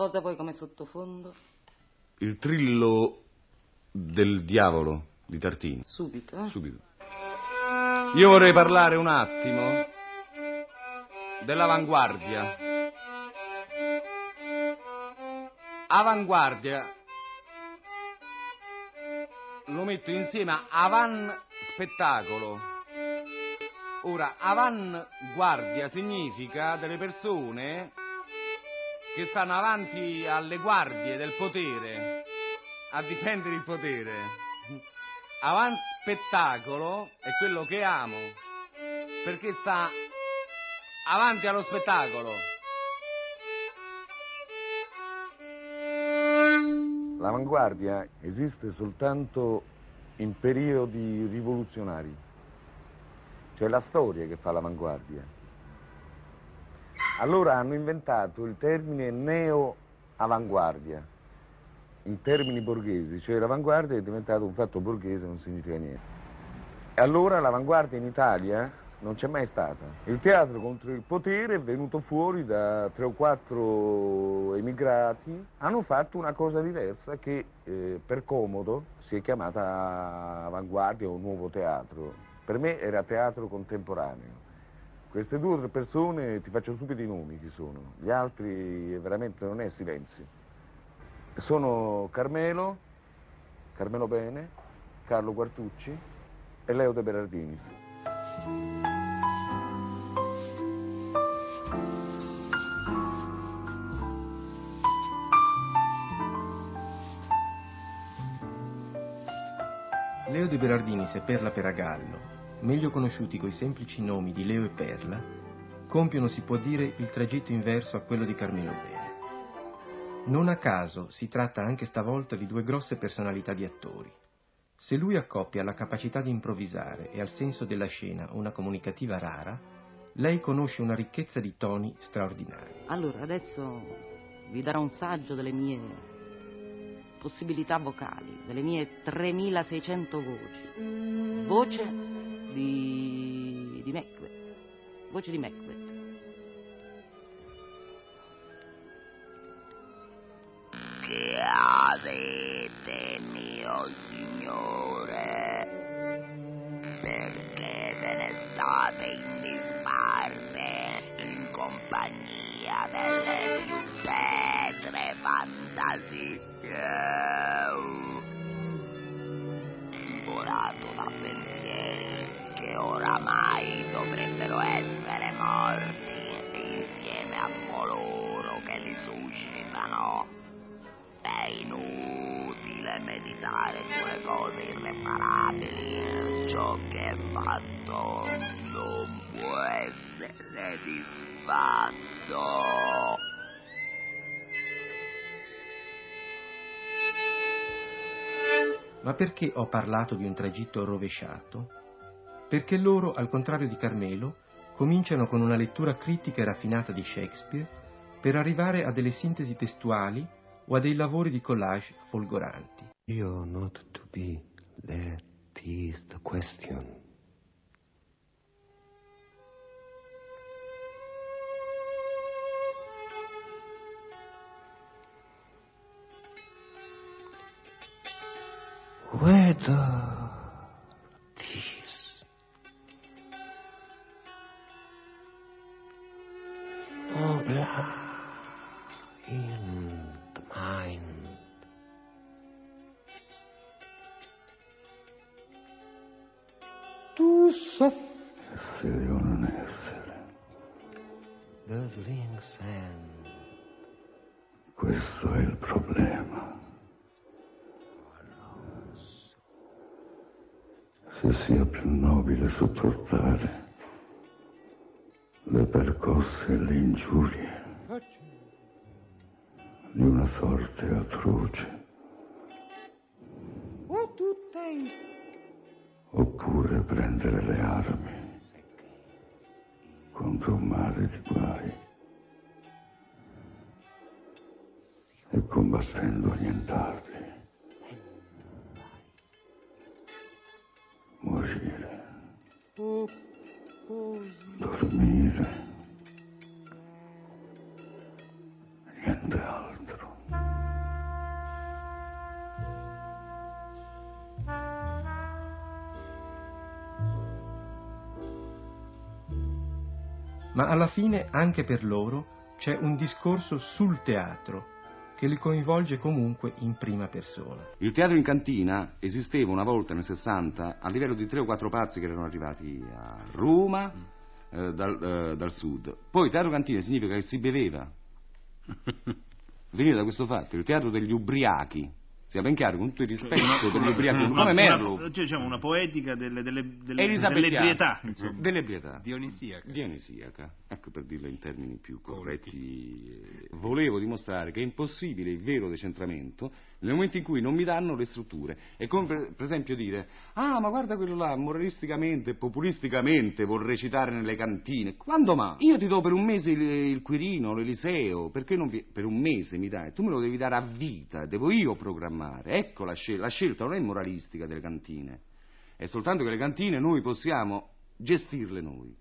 Cosa vuoi come sottofondo? Il trillo del diavolo di Tartini. Subito, eh? Subito. Io vorrei parlare un attimo dell'avanguardia. Avanguardia lo metto insieme a avan spettacolo. Ora, avanguardia significa delle persone che stanno avanti alle guardie del potere, a difendere il potere. Avan spettacolo è quello che amo, perché sta avanti allo spettacolo. L'avanguardia esiste soltanto in periodi rivoluzionari. C'è la storia che fa l'avanguardia. Allora hanno inventato il termine neo-avanguardia, in termini borghesi, cioè l'avanguardia è diventato un fatto borghese, non significa niente. Allora l'avanguardia in Italia non c'è mai stata. Il teatro contro il potere è venuto fuori da tre o quattro emigrati, hanno fatto una cosa diversa che eh, per comodo si è chiamata avanguardia o nuovo teatro. Per me era teatro contemporaneo. Queste due o tre persone, ti faccio subito i nomi chi sono, gli altri veramente non è silenzio. Sono Carmelo, Carmelo Bene, Carlo Guartucci e Leo De Berardinis. Leo De Berardinis e Perla Peragallo, meglio conosciuti coi semplici nomi di Leo e Perla, compiono, si può dire, il tragitto inverso a quello di Carmelo Bene. Non a caso si tratta anche stavolta di due grosse personalità di attori. Se lui accoppia la capacità di improvvisare e al senso della scena una comunicativa rara, lei conosce una ricchezza di toni straordinari. Allora, adesso vi darò un saggio delle mie possibilità vocali, delle mie 3600 voci. Voce di, di Macbeth. Voce di Macbeth. Che fatto non può essere disfatto. Ma perché ho parlato di un tragitto rovesciato? Perché loro, al contrario di Carmelo, cominciano con una lettura critica e raffinata di Shakespeare per arrivare a delle sintesi testuali o a dei lavori di collage folgoranti. You're not to be, that is the question. Whether this or in the mind. Tu so Essere o non essere, does ring sand. Questo è il problema. Se sia più nobile sopportare le percosse e le ingiurie di una sorte atroce, oppure prendere le armi contro un mare di guai e combattendo annientarli, Dormire. Niente altro. Ma alla fine anche per loro c'è un discorso sul teatro che li coinvolge comunque in prima persona. Il teatro in cantina esisteva una volta nel 60 a livello di tre o quattro pazzi che erano arrivati a Roma eh, dal, eh, dal sud. Poi teatro cantina significa che si beveva. Veniva da questo fatto, il teatro degli ubriachi. Sia ben chiaro, con tutto il rispetto Una- come una- Merlo. cioè, diciamo una poetica delle, delle, delle, Elisabettiana. delle ebrietà, insomma. Delle ebrietà. Dionisiaca. Dionisiaca. Ecco per dirla in termini più corretti. eh, Volevo dimostrare che è impossibile il vero decentramento nel momento in cui non mi danno le strutture. È come per, per esempio dire, ah ma guarda quello là, moralisticamente, populisticamente vuol recitare nelle cantine. Quando mai? Io ti do per un mese il, il Quirino, l'Eliseo, perché non vi- per un mese mi dai? Tu me lo devi dare a vita, devo io programmare. Ecco la scelta, la scelta non è moralistica delle cantine, è soltanto che le cantine noi possiamo gestirle noi.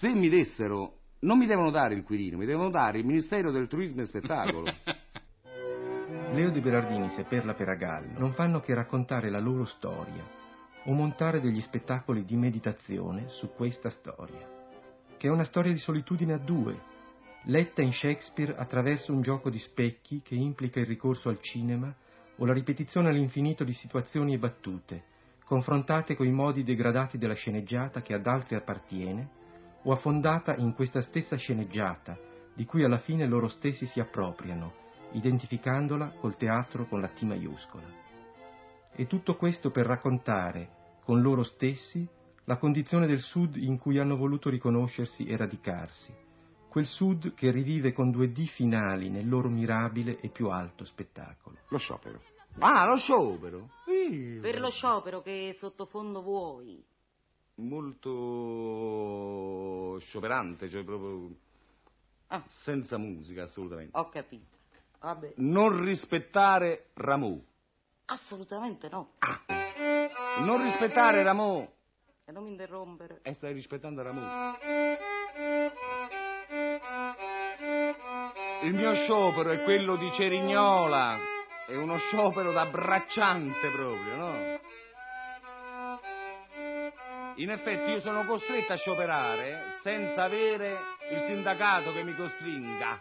Se mi dessero, non mi devono dare il Quirino, mi devono dare il Ministero del Turismo e Spettacolo. Leo De Berardinis e Perla Peragallo non fanno che raccontare la loro storia o montare degli spettacoli di meditazione su questa storia, che è una storia di solitudine a due, letta in Shakespeare attraverso un gioco di specchi che implica il ricorso al cinema o la ripetizione all'infinito di situazioni e battute, confrontate coi modi degradati della sceneggiata che ad altri appartiene, o affondata in questa stessa sceneggiata, di cui alla fine loro stessi si appropriano, identificandola col teatro con la T maiuscola. E tutto questo per raccontare, con loro stessi, la condizione del Sud in cui hanno voluto riconoscersi e radicarsi, quel Sud che rivive con due D finali nel loro mirabile e più alto spettacolo. Lo sciopero. Ah, lo sciopero? Per lo sciopero che sottofondo vuoi? Molto scioperante, cioè proprio Ah, senza musica assolutamente. ho capito. Vabbè, Non rispettare Rameau. assolutamente no. Non rispettare Rameau. E non mi interrompere. E stai rispettando Rameau. Il mio sciopero è quello di Cerignola. È uno sciopero da bracciante proprio, no? In effetti io sono costretto a scioperare senza avere il sindacato che mi costringa.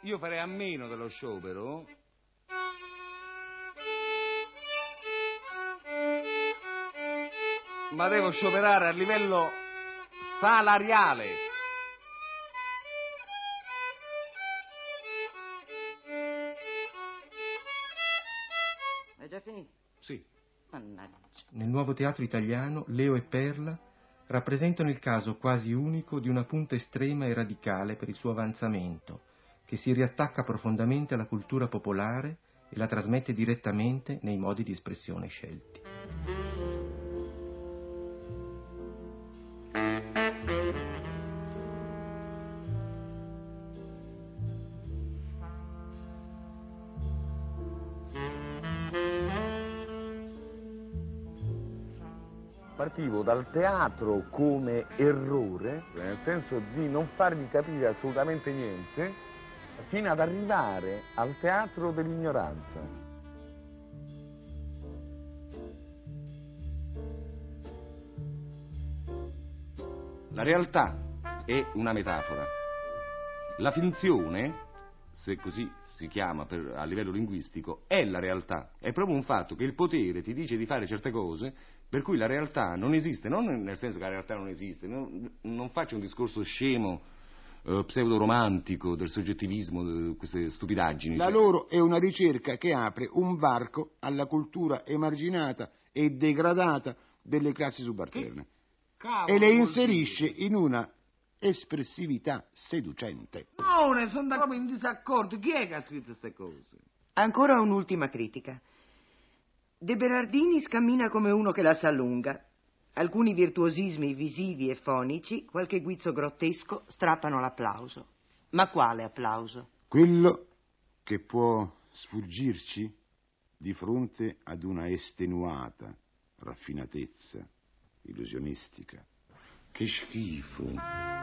Io farei a meno dello sciopero ma devo scioperare a livello salariale. Hai già finito? Sì. Mannaggia. Nel nuovo teatro italiano, Leo e Perla rappresentano il caso quasi unico di una punta estrema e radicale per il suo avanzamento, che si riattacca profondamente alla cultura popolare e la trasmette direttamente nei modi di espressione scelti. Partivo dal teatro come errore, nel senso di non farmi capire assolutamente niente, fino ad arrivare al teatro dell'ignoranza. La realtà è una metafora. La finzione, se così si chiama per- a livello linguistico, è la realtà. È proprio un fatto che il potere ti dice di fare certe cose per cui la realtà non esiste, non nel senso che la realtà non esiste, non, non faccio un discorso scemo, eh, pseudo-romantico del soggettivismo, di queste stupidaggini. La cioè. loro è una ricerca che apre un varco alla cultura emarginata e degradata delle classi subalterne e le inserisce in una espressività seducente. No, ne sono da- proprio in disaccordo. Chi è che ha scritto queste cose? Ancora un'ultima critica. De Berardini scammina come uno che la sa lunga. Alcuni virtuosismi visivi e fonici, qualche guizzo grottesco, strappano l'applauso. Ma quale applauso? Quello che può sfuggirci di fronte ad una estenuata raffinatezza illusionistica. Che schifo.